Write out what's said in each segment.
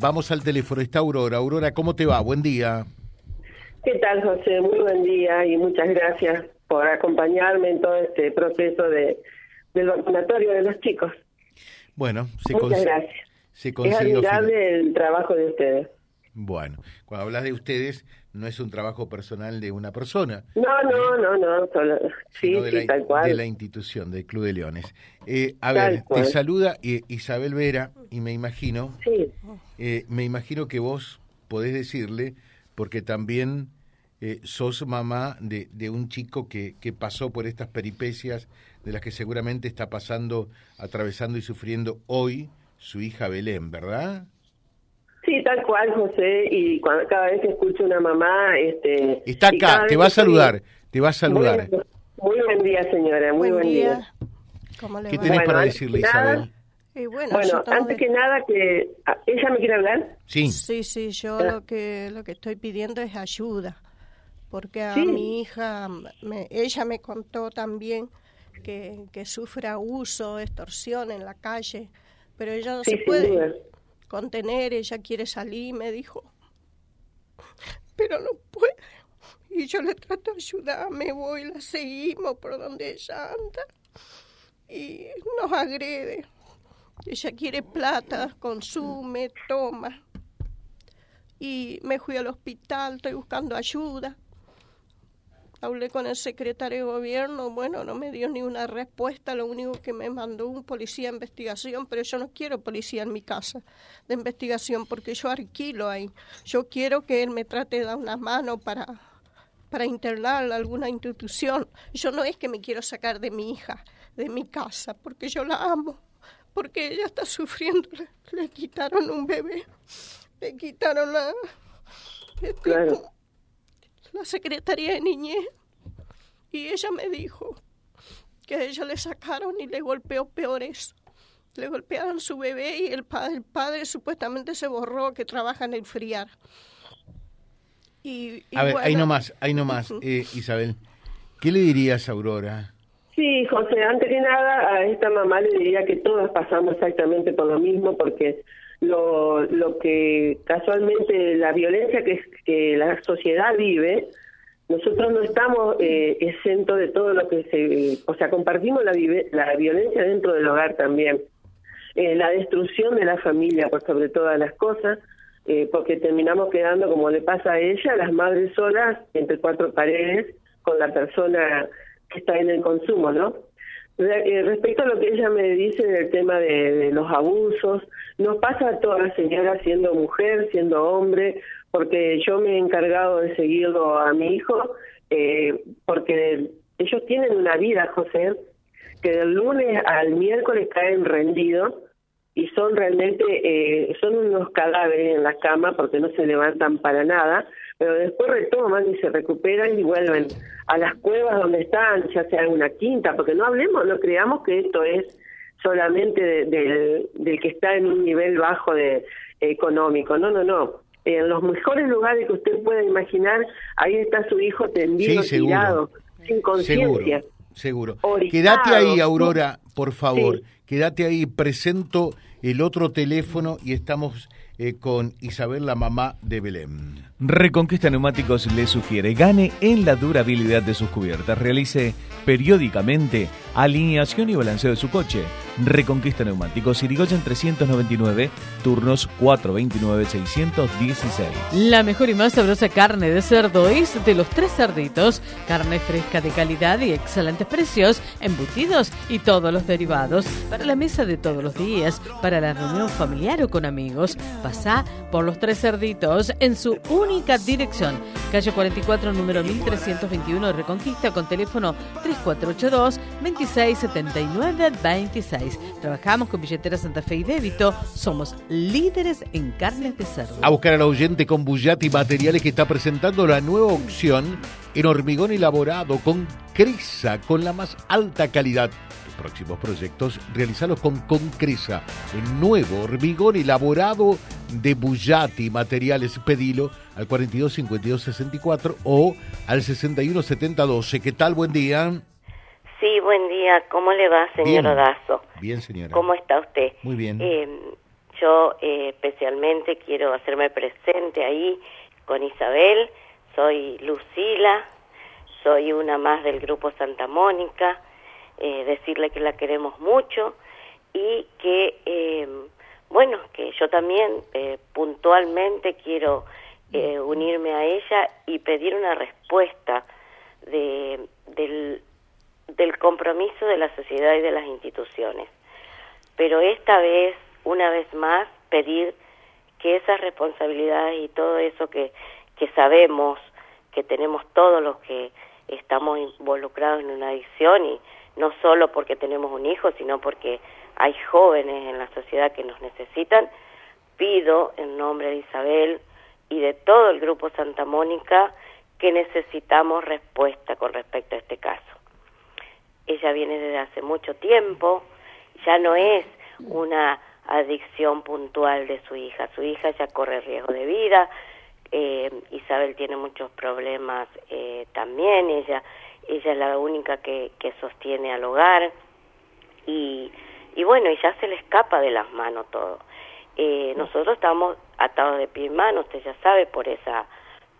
Vamos al teléfono, está Aurora. Aurora, ¿cómo te va? Buen día. ¿Qué tal, José? Muy buen día y muchas gracias por acompañarme en todo este proceso de, del vacunatorio de los chicos. Bueno, se Muchas gracias. Se es admirable el trabajo de ustedes. Bueno, cuando hablas de ustedes, no es un trabajo personal de una persona. No, no, no, no, solo, sí, de, la, tal cual. de la institución, del Club de Leones. Eh, a ver, te saluda eh, Isabel Vera y me imagino, sí. eh, me imagino que vos podés decirle, porque también eh, sos mamá de, de un chico que, que pasó por estas peripecias de las que seguramente está pasando, atravesando y sufriendo hoy su hija Belén, ¿verdad? Sí, tal cual, José, y cuando, cada vez que escucho una mamá... Este, Está acá, te va a saludar, te va a saludar. Muy, buen día, señora, muy buen, día. ¿Cómo le ¿Qué tenés para decirle, Isabel? bueno, bueno antes que nada, que ah, ¿ella me quiere hablar? Sí. Sí, sí, yo lo que, lo que estoy pidiendo es ayuda, porque a mi hija, me, ella me contó también que, que sufre abuso, extorsión en la calle, pero ella no se puede contener, ella quiere salir, me dijo, pero no puede. Y yo le trato de ayudar, me voy, la seguimos por donde ella anda y nos agrede. Ella quiere plata, consume, toma. Y me fui al hospital, estoy buscando ayuda. Hablé con el secretario de gobierno, bueno, no me dio ni una respuesta, lo único que me mandó un policía de investigación, pero yo no quiero policía en mi casa de investigación porque yo alquilo ahí. Yo quiero que él me trate de dar una mano para, para internarla a alguna institución. Yo no es que me quiero sacar de mi hija, de mi casa, porque yo la amo, porque ella está sufriendo, le, quitaron un bebé, le quitaron la... Claro la secretaría de niñez y ella me dijo que a ella le sacaron y le golpeó peor eso. Le golpearon su bebé y el, padre, el padre supuestamente se borró que trabaja en el friar. Y, a ver, ahí nomás, ahí nomás, eh, Isabel. ¿Qué le dirías a Aurora? Sí, José, antes que nada a esta mamá le diría que todas pasamos exactamente por lo mismo porque lo, lo que casualmente la violencia que, la sociedad vive, nosotros no estamos eh, exentos de todo lo que se, o sea, compartimos la, la violencia dentro del hogar también, eh, la destrucción de la familia por sobre todas las cosas, eh, porque terminamos quedando como le pasa a ella, las madres solas entre cuatro paredes con la persona que está en el consumo, ¿no? Eh, respecto a lo que ella me dice del tema de, los abusos, nos pasa a todas las señoras siendo mujer, siendo hombre, porque yo me he encargado de seguirlo a mi hijo, eh, porque ellos tienen una vida, José, que del lunes al miércoles caen rendidos y son realmente, eh, son unos cadáveres en la cama porque no se levantan para nada, pero después retoman y se recuperan y vuelven a las cuevas donde están, ya sea en una quinta, porque no hablemos, no creamos que esto es solamente del que está en un nivel bajo de económico, no, no, no. En los mejores lugares que usted pueda imaginar, ahí está su hijo tendido, tirado, sin conciencia. Seguro. Quédate ahí, Aurora, por favor. Quédate ahí, presento el otro teléfono y estamos eh, con Isabel, la mamá de Belén. Reconquista Neumáticos le sugiere gane en la durabilidad de sus cubiertas, realice periódicamente alineación y balanceo de su coche. Reconquista Neumáticos Irigoyen 399, turnos 429-616. La mejor y más sabrosa carne de cerdo es de los tres cerditos, carne fresca de calidad y excelentes precios, embutidos y todos los derivados para la mesa de todos los días, para la reunión familiar o con amigos. Pasa por los tres cerditos en su única dirección, calle 44, número 1321 de Reconquista con teléfono 3482 2679 26. Trabajamos con billetera Santa Fe y débito. Somos líderes en carnes de cerdo. A buscar al oyente con Bullati Materiales que está presentando la nueva opción en hormigón elaborado con Crisa, con la más alta calidad próximos proyectos, realizalos con Concresa, el nuevo hormigón elaborado de Bullati Materiales. Pedilo al 42 52 64 o al 61 70 12. ¿Qué tal? Buen día. Sí, buen día. ¿Cómo le va, señor Bien. Odazo? Bien, señora. ¿Cómo está usted? Muy bien. Eh, yo eh, especialmente quiero hacerme presente ahí con Isabel, soy Lucila, soy una más del grupo Santa Mónica, eh, decirle que la queremos mucho y que, eh, bueno, que yo también puntualmente quiero unirme a ella y pedir una respuesta de, del, del compromiso de la sociedad y de las instituciones. Pero esta vez una vez más pedir que esas responsabilidades y todo eso que, que sabemos que tenemos todos los que estamos involucrados en una adicción y no solo porque tenemos un hijo, sino porque hay jóvenes en la sociedad que nos necesitan, pido en nombre de Isabel y de todo el grupo Santa Mónica que necesitamos respuesta con respecto a este caso. Ella viene desde hace mucho tiempo, ya no es una adicción puntual de su hija. Su hija ya corre riesgo de vida, eh, Isabel tiene muchos problemas eh, también, ella, ella es la única que, que sostiene al hogar. Y, y bueno, ya se le escapa de las manos todo. Eh, nosotros estamos atados de pie y mano, usted ya sabe, por esa,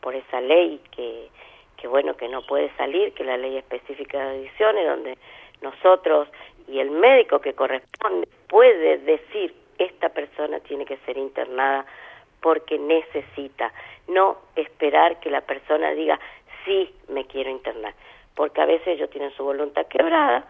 por esa ley que, que bueno, que no puede salir, que la ley específica de adicciones, donde nosotros y el médico que corresponde puede decir esta persona tiene que ser internada porque necesita, no esperar que la persona diga sí me quiero internar, porque a veces ellos tienen su voluntad quebrada,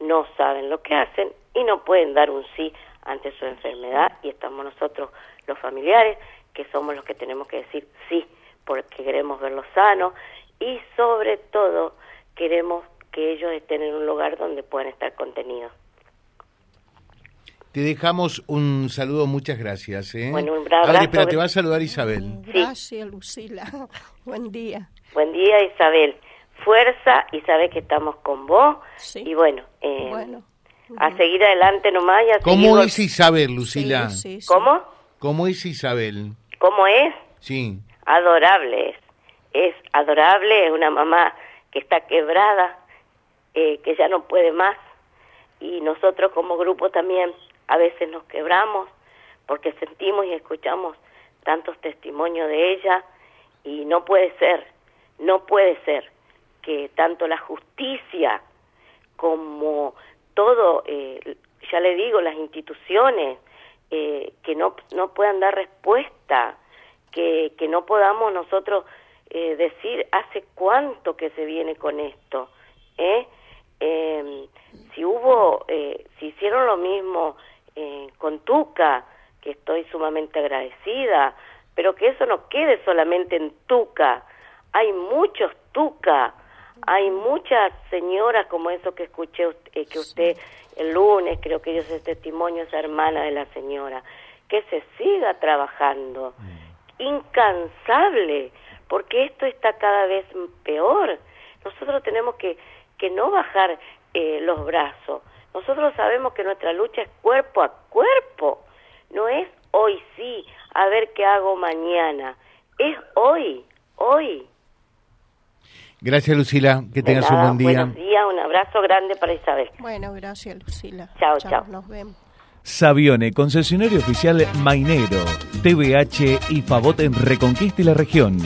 no saben lo que hacen y no pueden dar un sí ante su enfermedad y estamos nosotros los familiares que somos los que tenemos que decir sí porque queremos verlos sanos y sobre todo queremos que ellos estén en un lugar donde puedan estar contenidos. Te dejamos un saludo, muchas gracias. ¿eh? Bueno, un abrazo. espera, te va a saludar Isabel. Gracias, Lucila. Buen día. Buen día, Isabel. Fuerza y sabes que estamos con vos. Sí. Y bueno, eh, a seguir adelante nomás. Y a ¿Cómo es Isabel, Lucila? Sí, ¿Cómo? ¿Cómo es Isabel? ¿Cómo es? Sí. Adorable es. Es adorable, es una mamá que está quebrada, eh, que ya no puede más. Y nosotros como grupo también a veces nos quebramos porque sentimos y escuchamos tantos testimonios de ella y no puede ser, no puede ser que tanto la justicia como todo, eh, ya le digo, las instituciones, eh, que no, no puedan dar respuesta, que, que no podamos nosotros eh, decir hace cuánto que se viene con esto. ¿eh? Eh, si hubo, eh, si hicieron lo mismo eh, con Tuca, que estoy sumamente agradecida, pero que eso no quede solamente en Tuca. Hay muchos Tuca, hay muchas señoras como eso que escuché eh, que usted el lunes, creo que ellos es testimonio, esa hermana de la señora, que se siga trabajando, mm. incansable, porque esto está cada vez peor. Nosotros tenemos que, que no bajar eh, los brazos, nosotros sabemos que nuestra lucha es cuerpo a cuerpo, no es hoy sí, a ver qué hago mañana, es hoy. Gracias Lucila, que tengas un buen día. Buenos días, un abrazo grande para Isabel. Bueno, gracias Lucila. Chao, chao. Nos vemos. Savione, concesionario oficial Mainero, TVH y Favot en Reconquista y la región.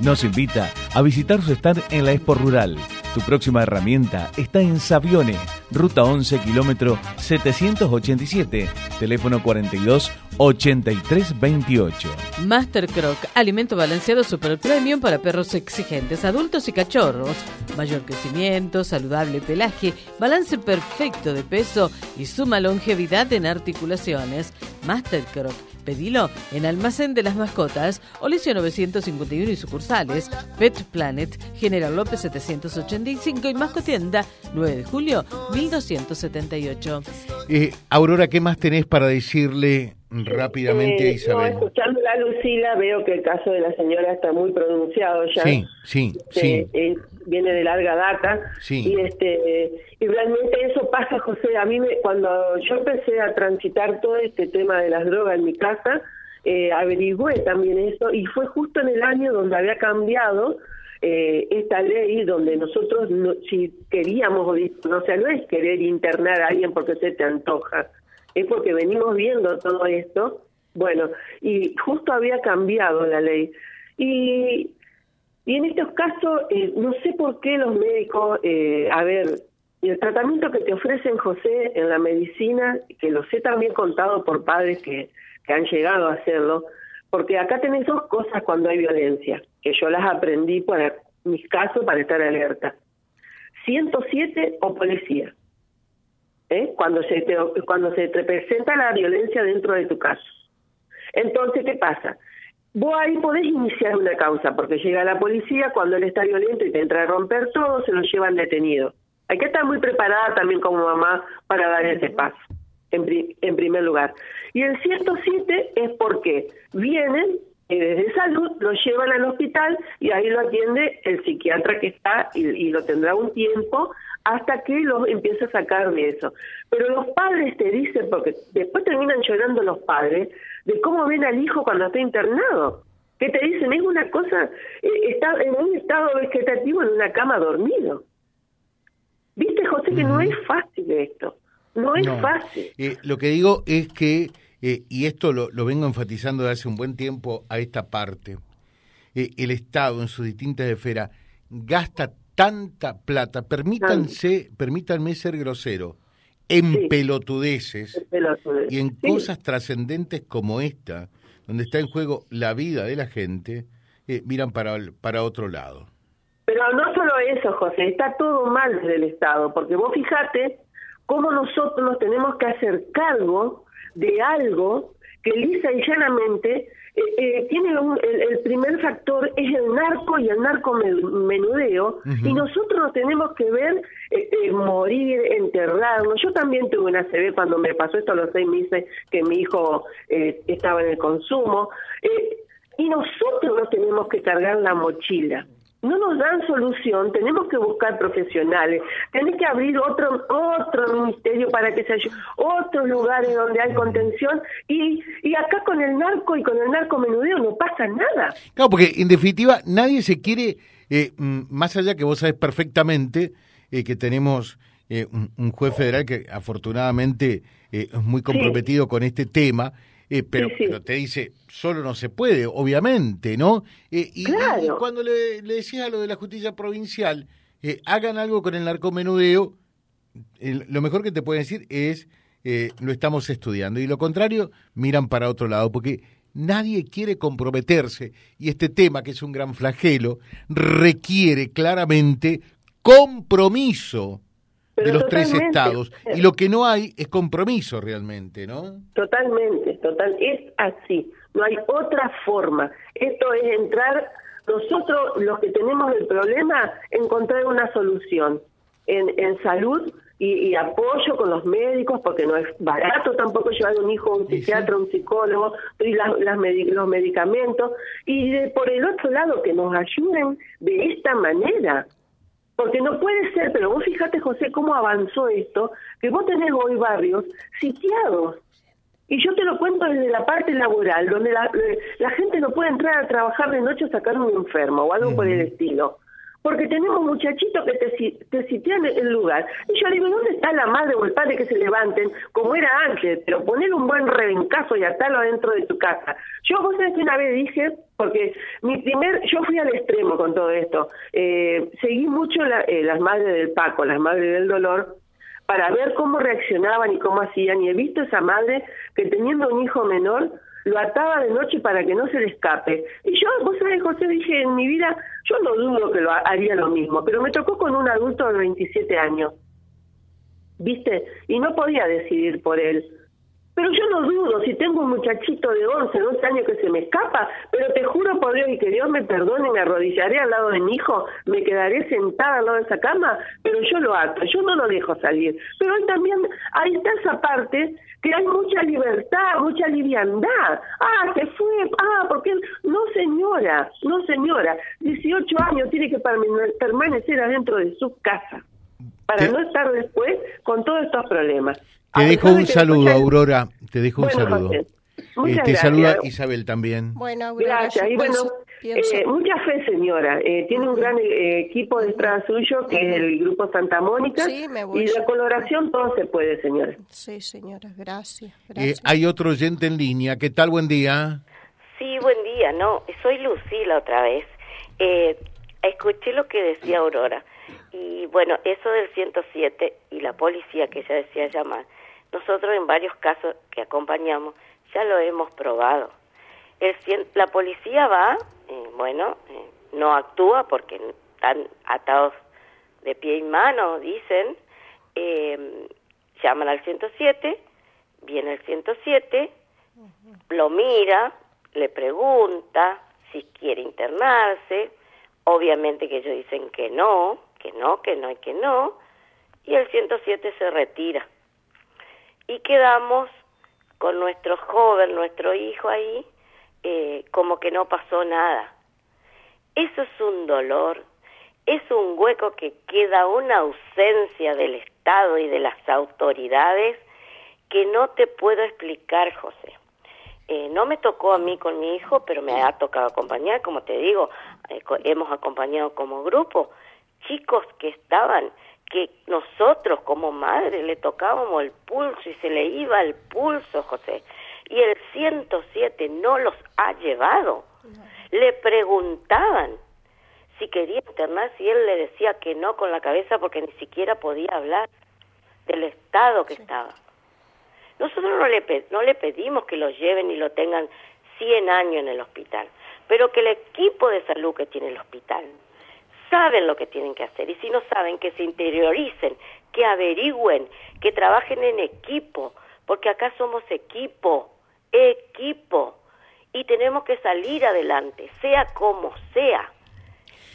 Nos invita a visitar su stand en la Expo Rural. Tu próxima herramienta está en Savione, ruta 11, kilómetro 787, teléfono 42 83 28. Master Croc, alimento balanceado super premium para perros exigentes, adultos y cachorros. Mayor crecimiento, saludable pelaje, balance perfecto de peso y suma longevidad en articulaciones. Master Croc Pedilo en Almacén de las Mascotas, Olicio 951 y sucursales, Pet Planet, General López 785 y Mascotienda 9 de julio 1278. Eh, Aurora, ¿qué más tenés para decirle rápidamente eh, Isabel? escuchando a Lucila veo que el caso de la señora está muy pronunciado ya. Sí, sí, sí. Eh, viene de larga data. Sí. Y, este, y realmente eso pasa, José. A mí, me, cuando yo empecé a transitar todo este tema de las drogas en mi casa, eh, averigüé también eso y fue justo en el año donde había cambiado eh, esta ley donde nosotros, si queríamos, o sea, no es querer internar a alguien porque se te antoja, es porque venimos viendo todo esto Bueno, y justo había cambiado la ley. Y, y en estos casos, eh, no sé por qué los médicos, eh, a ver, el tratamiento que te ofrecen, José, en la medicina, que lo sé también contado por padres que, que han llegado a hacerlo, porque acá tenés dos cosas cuando hay violencia, que yo las aprendí para mis casos para estar alerta. 107 o policía. ¿Eh? Cuando, se te, cuando se te presenta la violencia dentro de tu caso. Entonces, ¿qué pasa? Vos ahí podés iniciar una causa, porque llega la policía, cuando él está violento y te entra a romper todo, se lo llevan detenido. Hay que estar muy preparada también como mamá para dar ese paso, en, primer lugar. Y el 107 es porque vienen y desde salud lo llevan al hospital y ahí lo atiende el psiquiatra que está y, lo tendrá un tiempo hasta que lo empieza a sacar de eso. Pero los padres te dicen, porque después terminan llorando los padres, de cómo ven al hijo cuando está internado. ¿Qué te dicen? Es una cosa, eh, está en un estado vegetativo en una cama dormido. Viste, José, que no es fácil esto. No es fácil. Eh, lo que digo es que, eh, y esto lo, lo, vengo enfatizando desde hace un buen tiempo a esta parte, eh, el Estado en sus distintas esferas gasta tanta plata, permítanse, permítanme ser grosero, en sí. pelotudeces Pelotudez. y en Sí. cosas trascendentes como esta, donde está en juego la vida de la gente, eh, miran para, para otro lado. Pero no solo eso, José, está todo mal desde el Estado, porque vos fijate cómo nosotros nos tenemos que hacer cargo de algo que lisa y llanamente eh, tiene un- el, el primer factor es el narco y el narcomenudeo Ujú. y nosotros nos tenemos que ver eh, eh, morir, enterrarnos. Yo también tuve una CB cuando me pasó esto a los seis meses que mi hijo eh, estaba en el consumo eh, y nosotros nos tenemos que cargar la mochila no nos dan solución, tenemos que buscar profesionales, tenés que abrir otro otro ministerio para que se ayude, otros lugares donde hay contención y, y acá con el narco y con el narcomenudeo no pasa nada. Claro, porque en definitiva nadie se quiere, eh, mm, más allá que vos sabés perfectamente eh, que tenemos eh, un, un juez federal que afortunadamente eh, es muy comprometido con este tema, eh, pero, Sí, sí. pero te dice, solo no se puede, obviamente, ¿no? Eh, y, Claro. y cuando le, le decías a lo de la justicia provincial, eh, hagan algo con el narcomenudeo, lo mejor que te pueden decir es lo estamos estudiando y lo contrario miran para otro lado porque nadie quiere comprometerse y este tema que es un gran flagelo requiere claramente compromiso de los tres estados y lo que no hay es compromiso realmente, ¿no? Totalmente, total, es así, no hay otra forma. Esto es entrar, nosotros los que tenemos el problema, encontrar una solución en, en salud y, y apoyo con los médicos, porque no es barato tampoco llevar un hijo a un Sí, sí. psiquiatra, un psicólogo, y las, las los medicamentos, y de- por el otro lado que nos ayuden de esta manera. Porque no puede ser, pero vos fíjate, José, cómo avanzó esto, que vos tenés hoy barrios sitiados. Y yo te lo cuento desde la parte laboral, donde la, la gente no puede entrar a trabajar de noche a sacar un enfermo o algo por el estilo. Porque tenemos muchachitos que te, te sitian el lugar. Y yo digo, ¿dónde está la madre o el padre que se levanten como era antes? Pero poner un buen rebencazo y atarlo adentro de tu casa. Yo, vos sabés que una vez dije, porque mi primer, yo fui al extremo con todo esto. Eh, seguí mucho la- eh, las madres del Paco, las madres del dolor, para ver cómo reaccionaban y cómo hacían. Y he visto esa madre que teniendo un hijo menor, lo ataba de noche para que no se le escape. Y yo, vos sabés, José, dije en mi vida, yo no dudo que lo ha- haría lo mismo, pero me tocó con un adulto de 27 años. ¿Viste? Y no podía decidir por él. Pero yo no dudo, si tengo un muchachito de 11, 12 años que se me escapa, pero te juro por Dios y que Dios me perdone, me arrodillaré al lado de mi hijo, me quedaré sentada al lado de esa cama, pero yo lo ato, yo no lo dejo salir. Pero hoy también, ahí está esa parte que hay mucha libertad, mucha liviandad. Ah, se fue, ah, porque no señora, no señora, 18 años tiene que permane- permanecer adentro de su casa para no estar después con todos estos problemas. Te A dejo un saludo, Aurora, te dejo un Bueno, saludo. José, Eh, te gracias. saluda Isabel también. Bueno, Aurora, Gracias. Y bueno, pienso- Eh, mucha fe, señora. Eh, tiene un gran eh, equipo detrás suyo, que es el Grupo Santa Mónica. Sí, me voy. Y la coloración todo se puede, señora. Sí, señora, gracias. Eh, gracias. hay otro oyente en línea. ¿Qué tal? Buen día. Sí, buen día, no, soy Lucila otra vez. Eh, escuché lo que decía Aurora y bueno, eso del 107 y la policía que ella decía llamar, nosotros en varios casos que acompañamos ya lo hemos probado. El, la policía va, eh, bueno, eh, no actúa porque están atados de pie y mano, dicen, eh, llaman al 107, viene el 107, lo mira, le pregunta si quiere internarse, obviamente que ellos dicen que no, que no, que no y que no, y el 107 se retira. Y quedamos con nuestro joven, nuestro hijo ahí, eh, como que no pasó nada. Eso es un dolor, es un hueco que queda, una ausencia del Estado y de las autoridades que no te puedo explicar, José. Eh, no me tocó a mí con mi hijo, pero me ha tocado acompañar, como te digo, eh, hemos acompañado como grupo chicos que estaban, que nosotros como madre le tocábamos el pulso y se le iba el pulso, José, y el 107 no los ha llevado. Le preguntaban si quería internarse y él le decía que no con la cabeza porque ni siquiera podía hablar del estado que estaba. Nosotros no le, no le pedimos que lo lleven y lo tengan 100 años en el hospital, pero que el equipo de salud que tiene el hospital saben lo que tienen que hacer y si no saben que se interioricen, que averigüen, que trabajen en equipo, porque acá somos equipo, equipo y tenemos que salir adelante, sea como sea.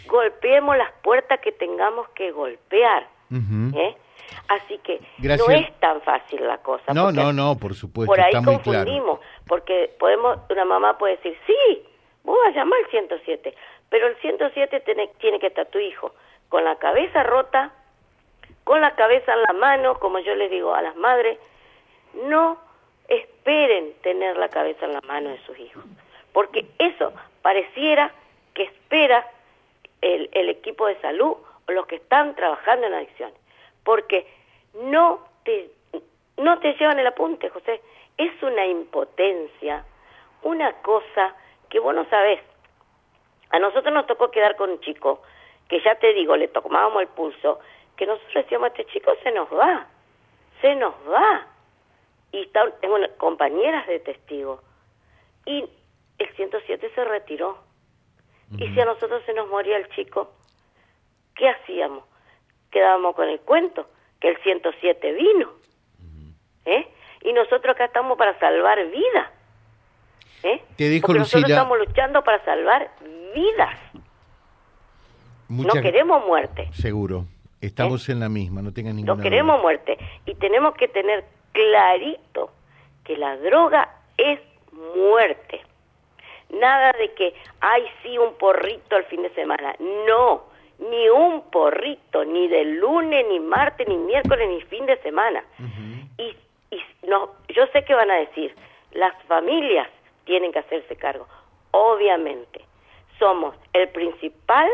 Golpeemos las puertas que tengamos que golpear. ¿eh? Así que Gracias. no es tan fácil la cosa. No, no, no, por supuesto, por ahí está muy claro. confundimos, porque podemos, una mamá puede decir, sí, vos vas a llamar al 107, pero el 107 tiene, tiene que estar tu hijo con la cabeza rota, con la cabeza en la mano, como yo les digo a las madres, no esperen tener la cabeza en la mano de sus hijos, porque eso pareciera que espera el, el equipo de salud o los que están trabajando en adicciones, porque no te, no te llevan el apunte, José, es una impotencia, una cosa que vos no sabés. A nosotros nos tocó quedar con un chico, que ya te digo, le tomábamos el pulso, que nosotros decíamos, este chico se nos va, se nos va. Y está, tengo compañeras de testigos. Y el 107 se retiró. Y si a nosotros se nos moría el chico, ¿qué hacíamos? Quedábamos con el cuento, que el 107 vino. ¿eh? Y nosotros acá estamos para salvar vidas. ¿Eh? Te dejo, Porque nosotros estamos luchando para salvar vidas. Muchas- No queremos muerte. Seguro. Estamos en la misma, no tengas ninguna No queremos duda. muerte. Y tenemos que tener clarito que la droga es muerte. Nada de que, ay, sí, un porrito al fin de semana. No, ni un porrito, ni de lunes, ni martes, ni miércoles, ni fin de semana. Y, y no, yo sé que van a decir, las familias tienen que hacerse cargo. Obviamente, somos el principal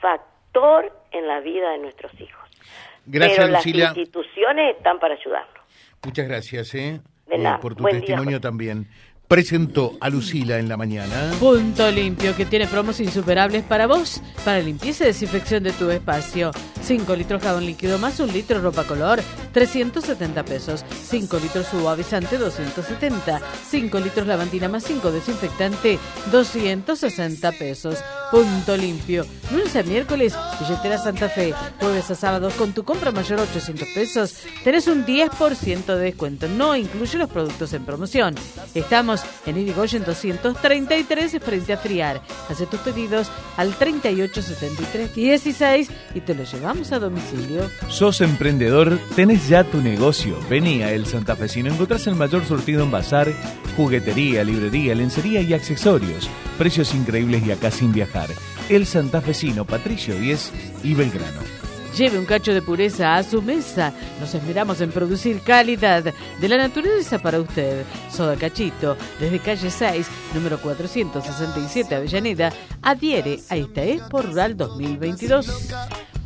factor en la vida de nuestros hijos. Gracias, Pero las instituciones están para ayudarnos. Muchas gracias, ¿eh? De Eh, por tu Buen día, testimonio José. también. Presentó a Lucila en la mañana. Punto Limpio, que tiene promos insuperables para vos, para limpieza y desinfección de tu espacio. 5 litros jabón líquido más un litro ropa color, 370 pesos. 5 litros suavizante, 270. 5 litros lavandina más 5 desinfectante, 260 pesos. Punto Limpio. Lunes a miércoles, billetera Santa Fe. Jueves a sábados, con tu compra mayor a 800 pesos, tenés un 10% de descuento. No incluye los productos en promoción. Estamos en Irigoyen 233 frente a Friar. Hace tus pedidos al 387316 y te lo llevamos a domicilio. ¿Sos emprendedor? ¿Tenés ya tu negocio? Vení a El Santafesino. Encontrás el mayor surtido en bazar, juguetería, librería, lencería y accesorios. Precios increíbles y acá sin viajar. El Santafesino, Patricio 10 y Belgrano. Lleve un cacho de pureza a su mesa. Nos esperamos en producir calidad de la naturaleza para usted. Soda Cachito, desde calle 6, número 467 Avellaneda, adhiere a esta Expo Rural 2022.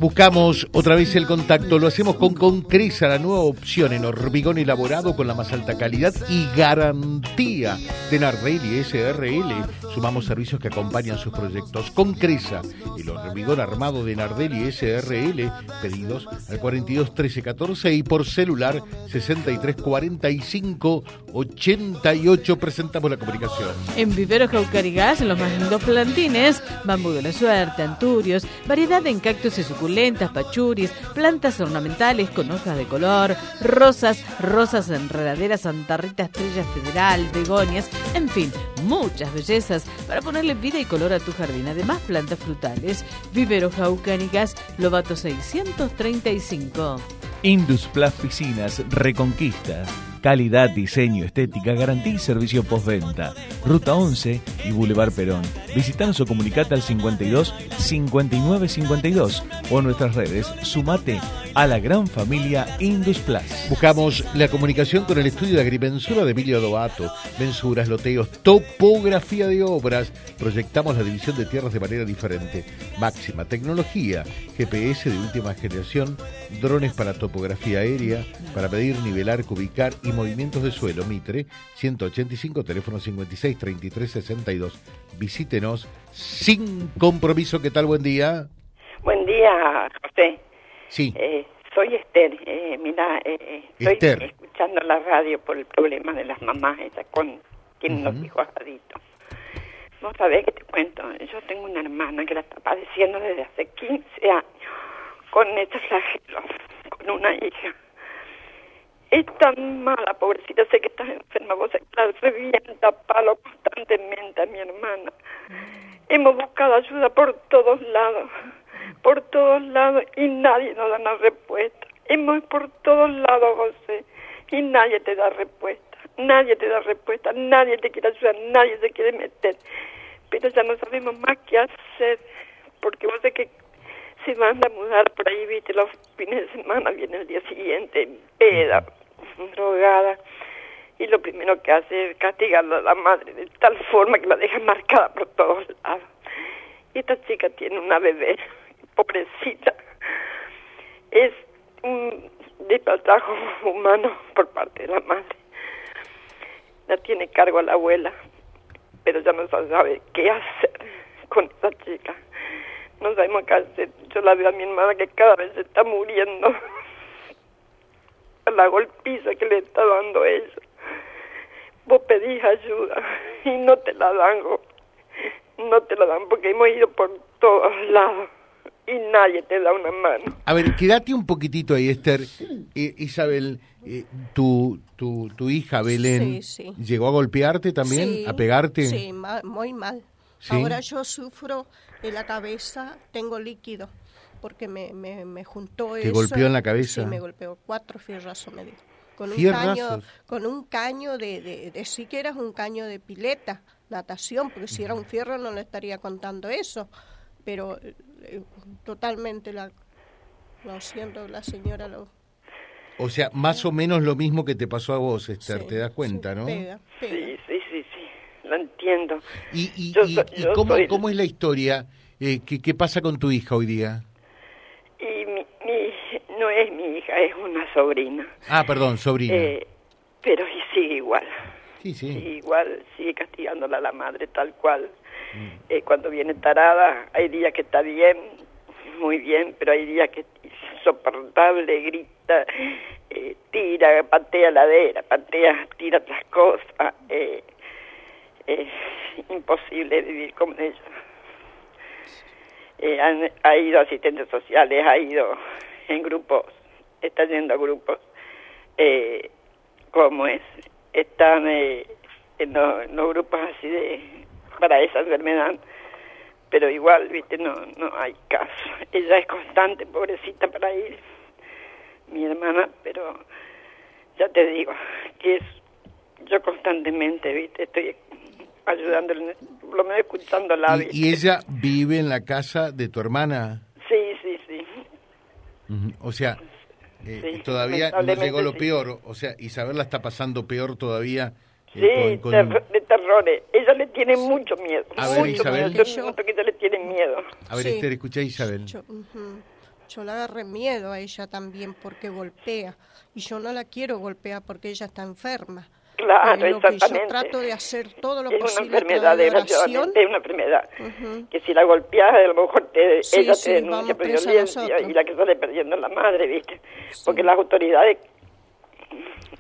Buscamos otra vez el contacto, lo hacemos con Concresa, la nueva opción en hormigón elaborado con la más alta calidad y garantía de Nardelli SRL. Sumamos servicios que acompañan sus proyectos. Concresa, el hormigón armado de Nardelli SRL, pedidos al 42 13 14 y por celular 63 45 88. Presentamos la comunicación. En Vivero Caucarigas, los más lindos plantines, bambú de la suerte, anturios, variedad en cactus y suculentas lentas, pachuris, plantas ornamentales con hojas de color, rosas, rosas enredaderas, santarrita, estrella federal, begonias, en fin, muchas bellezas para ponerle vida y color a tu jardín. Además, plantas frutales, vivero jaucánicas, Lobato 635. Indus Plus Piscinas Reconquista Calidad, diseño, estética, garantía y servicio postventa. Ruta 11 y Boulevard Perón. Visitanos o comunicate al 52 59 52 o en nuestras redes. Sumate a la gran familia Indus Plus. Buscamos la comunicación con el estudio de agrimensura de Emilio Doato. Mensuras, loteos, topografía de obras. Proyectamos la división de tierras de manera diferente. Máxima tecnología, GPS de última generación, drones para topografía aérea, para medir, nivelar, cubicar y movimientos de suelo. Mitre 185, teléfono 56 33 62. Visítenos sin compromiso. ¿Qué tal? Buen día. Buen día, José. Sí. Eh, soy Esther. Eh, mira, eh, estoy escuchando la radio por el problema de las mamás esas con tienen los hijos aditos. Vos sabés que te cuento, yo tengo una hermana que la está padeciendo desde hace 15 años con estos flagelos, con una hija es tan mala, pobrecita, sé que estás enferma, vos la revienta palo constantemente a mi hermana. Hemos buscado ayuda por todos lados, por todos lados, y nadie nos da una respuesta. Hemos por todos lados, José, y nadie te da respuesta. Nadie te da respuesta, nadie te quiere ayudar, nadie se quiere meter. Pero ya no sabemos más qué hacer, porque vos sé que se van a mudar por ahí, viste, los fines de semana, viene el día siguiente, peda, drogada y lo primero que hace es castigarla a la madre de tal forma que la deja marcada por todos lados. Y esta chica tiene una bebé, pobrecita. Es un despachajo humano por parte de la madre. La tiene cargo a la abuela, pero ya no sabe qué hacer con esa chica. No sabemos qué hacer. Yo la veo a mi hermana que cada vez se está muriendo la golpiza que le está dando ella. Vos pedís ayuda y no te la dan, no te la dan porque hemos ido por todos lados y nadie te da una mano. A ver, quédate un poquitito ahí, Esther. Eh, Isabel, eh, tu, tu, tu hija Belén llegó a golpearte también, a pegarte. Sí, muy mal. Ahora yo sufro en la cabeza, tengo líquido porque me, me, me juntó ¿Te golpeó en la cabeza? Sí, me golpeó cuatro fierrazos, me dijo. Con un caño, con un caño de, de, de sí que un caño de pileta, natación, porque si era un fierro no le estaría contando eso. Pero eh, totalmente la, lo siento, la señora lo... O sea, más o menos lo mismo que te pasó a vos, Esther, te das cuenta, ¿no? Sí, sí, sí, sí, lo entiendo. ¿Y, y, y, cómo, cómo, es la historia? Eh, ¿qué, ¿Qué pasa con tu hija hoy día? No es mi hija, es una sobrina. Ah, perdón, sobrina. Eh, pero sigue igual. Sí, sí. Sigue igual, sigue castigándola a la madre tal cual. Mm. Eh, cuando viene tarada, hay días que está bien, muy bien, pero hay días que es insoportable, grita, eh, tira, patea ladera, patea, tira otras cosas. es imposible vivir con ella. Han, ha ido asistentes sociales, ha ido en grupos, está yendo a grupos, eh, como es, están eh, en, los grupos así de, para esa enfermedad, pero igual, viste, no, no hay caso. Ella es constante, pobrecita, para ir, mi hermana, pero ya te digo, que es, yo constantemente, viste, estoy ayudándole, lo menos escuchándola. ¿Y, ¿Y ella vive en la casa de tu hermana? O sea, eh, todavía no llegó lo peor, o sea, Isabel la está pasando peor todavía. Eh, sí, de terrores. Ella le tiene mucho miedo. A ver, Isabel. Miedo. Yo que ella le tiene miedo. A ver, Esther, escucha Isabel. Yo, yo le agarré miedo a ella también porque golpea. Y yo no la quiero golpear porque ella está enferma. Claro, exactamente. yo trato de hacer todo lo es posible. Una enfermedad, desgraciadamente, es una enfermedad. Que si la golpeas, a lo mejor te, ella te denuncia por violencia y la que sale perdiendo es la madre, ¿viste? Porque las autoridades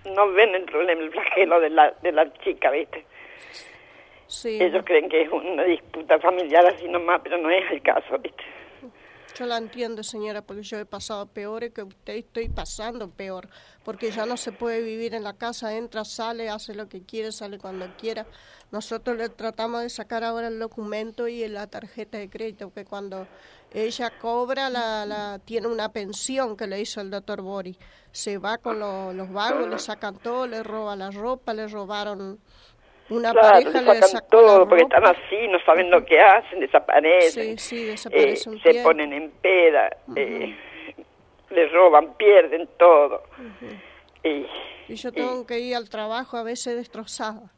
no ven el problema, el flagelo de la, de la chica, ¿viste? Ellos creen que es una disputa familiar así nomás, pero no es el caso, ¿viste? Yo la entiendo, señora, porque yo he pasado peor y que usted estoy pasando peor, porque ya no se puede vivir en la casa, entra, sale, hace lo que quiere, sale cuando quiera. Nosotros le tratamos de sacar ahora el documento y la tarjeta de crédito, que cuando ella cobra, la, la tiene una pensión que le hizo el doctor Bori. Se va con los vagos, le sacan todo, le roban la ropa, le robaron una pareja sacan todo porque están así, no saben lo que hacen, desaparecen. Sí, eh, se ponen en peda, eh, les roban, pierden todo. y, y, yo tengo que ir al trabajo a veces destrozada.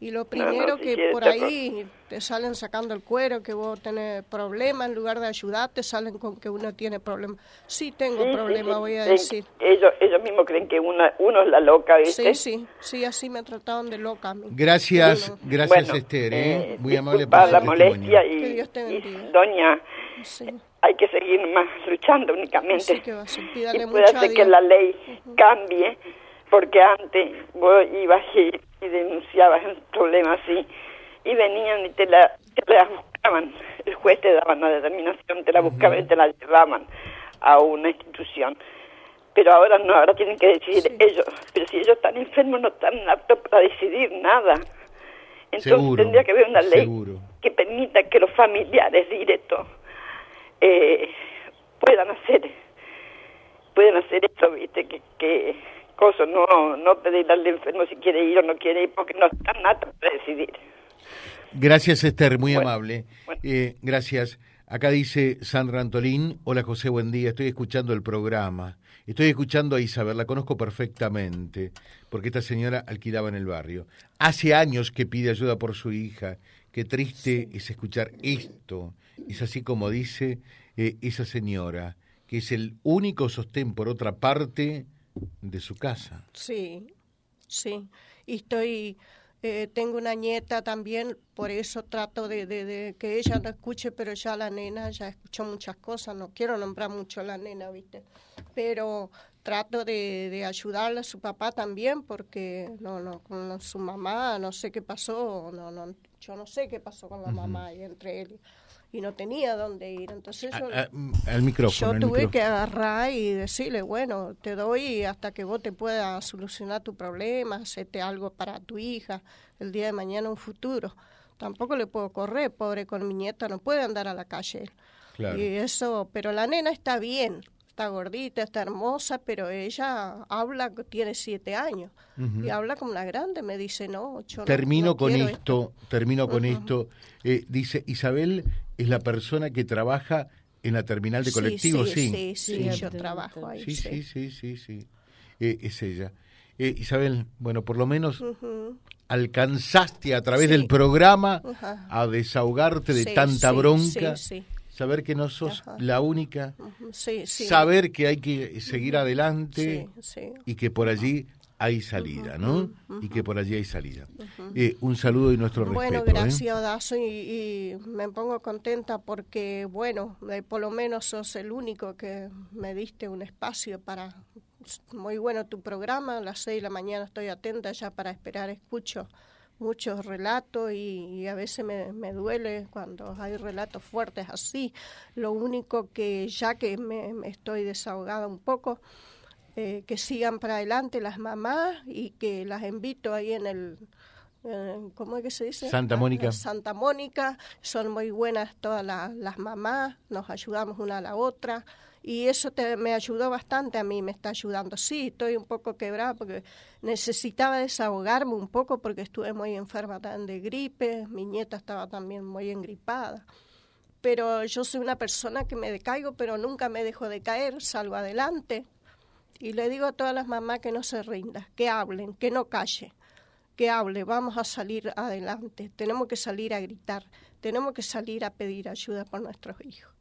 Y lo primero que por ahí te salen sacando el cuero, que vos tenés problemas, en lugar de ayudar, te salen con que uno tiene problemas. Sí tengo problemas, voy a decir. Ellos, ellos mismos creen que una, uno es la loca, ¿viste? Sí, sí, sí, así me trataron de loca a mí. Gracias, gracias Esther, ¿eh? ¿eh? muy amable por la molestia y, Dios te y, doña, hay que seguir más luchando únicamente. Sí, que va a y puede hacer que la ley cambie, porque antes vos ibas y denunciabas un problema así y venían y te la, buscaban, el juez te daba una determinación, te la buscaban y te la llevaban a una institución. Pero ahora no, ahora tienen que decidir ellos. Pero si ellos están enfermos no están aptos para decidir nada. Entonces tendría que haber una ley que permita que los familiares directos eh, puedan hacer puedan hacer eso, viste, que, que cosas, no, no pedirle al enfermo si quiere ir o no quiere ir, porque no está nada para decidir. Gracias, Esther, muy amable. Eh, gracias. Acá dice Sandra Antolín, hola José, buen día, estoy escuchando el programa. Estoy escuchando a Isabel, la conozco perfectamente, porque esta señora alquilaba en el barrio. Hace años que pide ayuda por su hija. Qué triste es escuchar esto. Es así como dice eh, esa señora, que es el único sostén, por otra parte, de su casa. Sí, sí. Y estoy, eh, tengo una nieta también, por eso trato de, de, que ella no escuche, pero ya la nena ya escuchó muchas cosas. No quiero nombrar mucho a la nena, ¿viste? Pero trato de, de ayudarle a su papá también, porque no, no, con su mamá, no sé qué pasó, no, no, yo no sé qué pasó con la mamá y entre él y no tenía dónde ir. Entonces yo, al micrófono, yo tuve que agarrar y decirle, bueno, te doy hasta que vos te puedas solucionar tu problema, hacerte algo para tu hija, el día de mañana un futuro. Tampoco le puedo correr, pobre con mi nieta, no puede andar a la calle. Y eso, pero la nena está bien, está gordita, está hermosa, pero ella habla, tiene siete años y habla como una grande, me dice, no, yo Termino con esto, termino con esto. Eh, dice, Isabel es la persona que trabaja en la terminal de colectivos, sí. Sí, sí, yo trabajo ahí. Sí, sí, sí, sí, sí. Eh, es ella. Eh, Isabel, bueno, por lo menos alcanzaste a través del programa a desahogarte de tanta bronca saber que no sos la única, saber que hay que seguir adelante y que por allí hay salida, ¿no? Y que por allí hay salida. Eh, un saludo y nuestro respeto. Bueno, gracias, Dazo, y, me pongo contenta porque, bueno, eh, por lo menos sos el único que me diste un espacio para... Muy bueno tu programa, a las seis de la mañana estoy atenta ya para esperar, escucho muchos relatos y, a veces me, me, duele cuando hay relatos fuertes así. Lo único que ya que me, estoy desahogada un poco, eh, que sigan para adelante las mamás y que las invito ahí en el... ¿Cómo es que se dice? Santa Mónica. Santa Mónica, son muy buenas todas las mamás, nos ayudamos una a la otra y eso te, me ayudó bastante a mí, me está ayudando. Sí, estoy un poco quebrada porque necesitaba desahogarme un poco porque estuve muy enferma de gripe, mi nieta estaba también muy engripada, pero yo soy una persona que me decaigo, pero nunca me dejo de caer, salgo adelante. Y le digo a todas las mamás que no se rindan, que hablen, que no callen, que hable, vamos a salir adelante, tenemos que salir a gritar, tenemos que salir a pedir ayuda por nuestros hijos.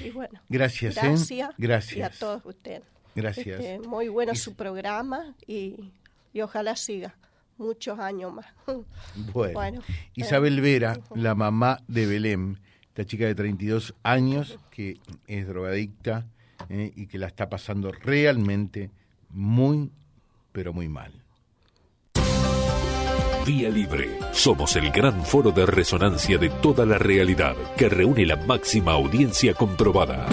Y bueno, gracias, ¿eh? gracias. Y a todos ustedes. Gracias. Este, muy bueno su programa y, y ojalá siga muchos años más. Bueno, Isabel Vera, la mamá de Belén, esta chica de 32 años que es drogadicta eh, y que la está pasando realmente muy, pero muy mal. Vía Libre. Somos el gran foro de resonancia de toda la realidad que reúne la máxima audiencia comprobada.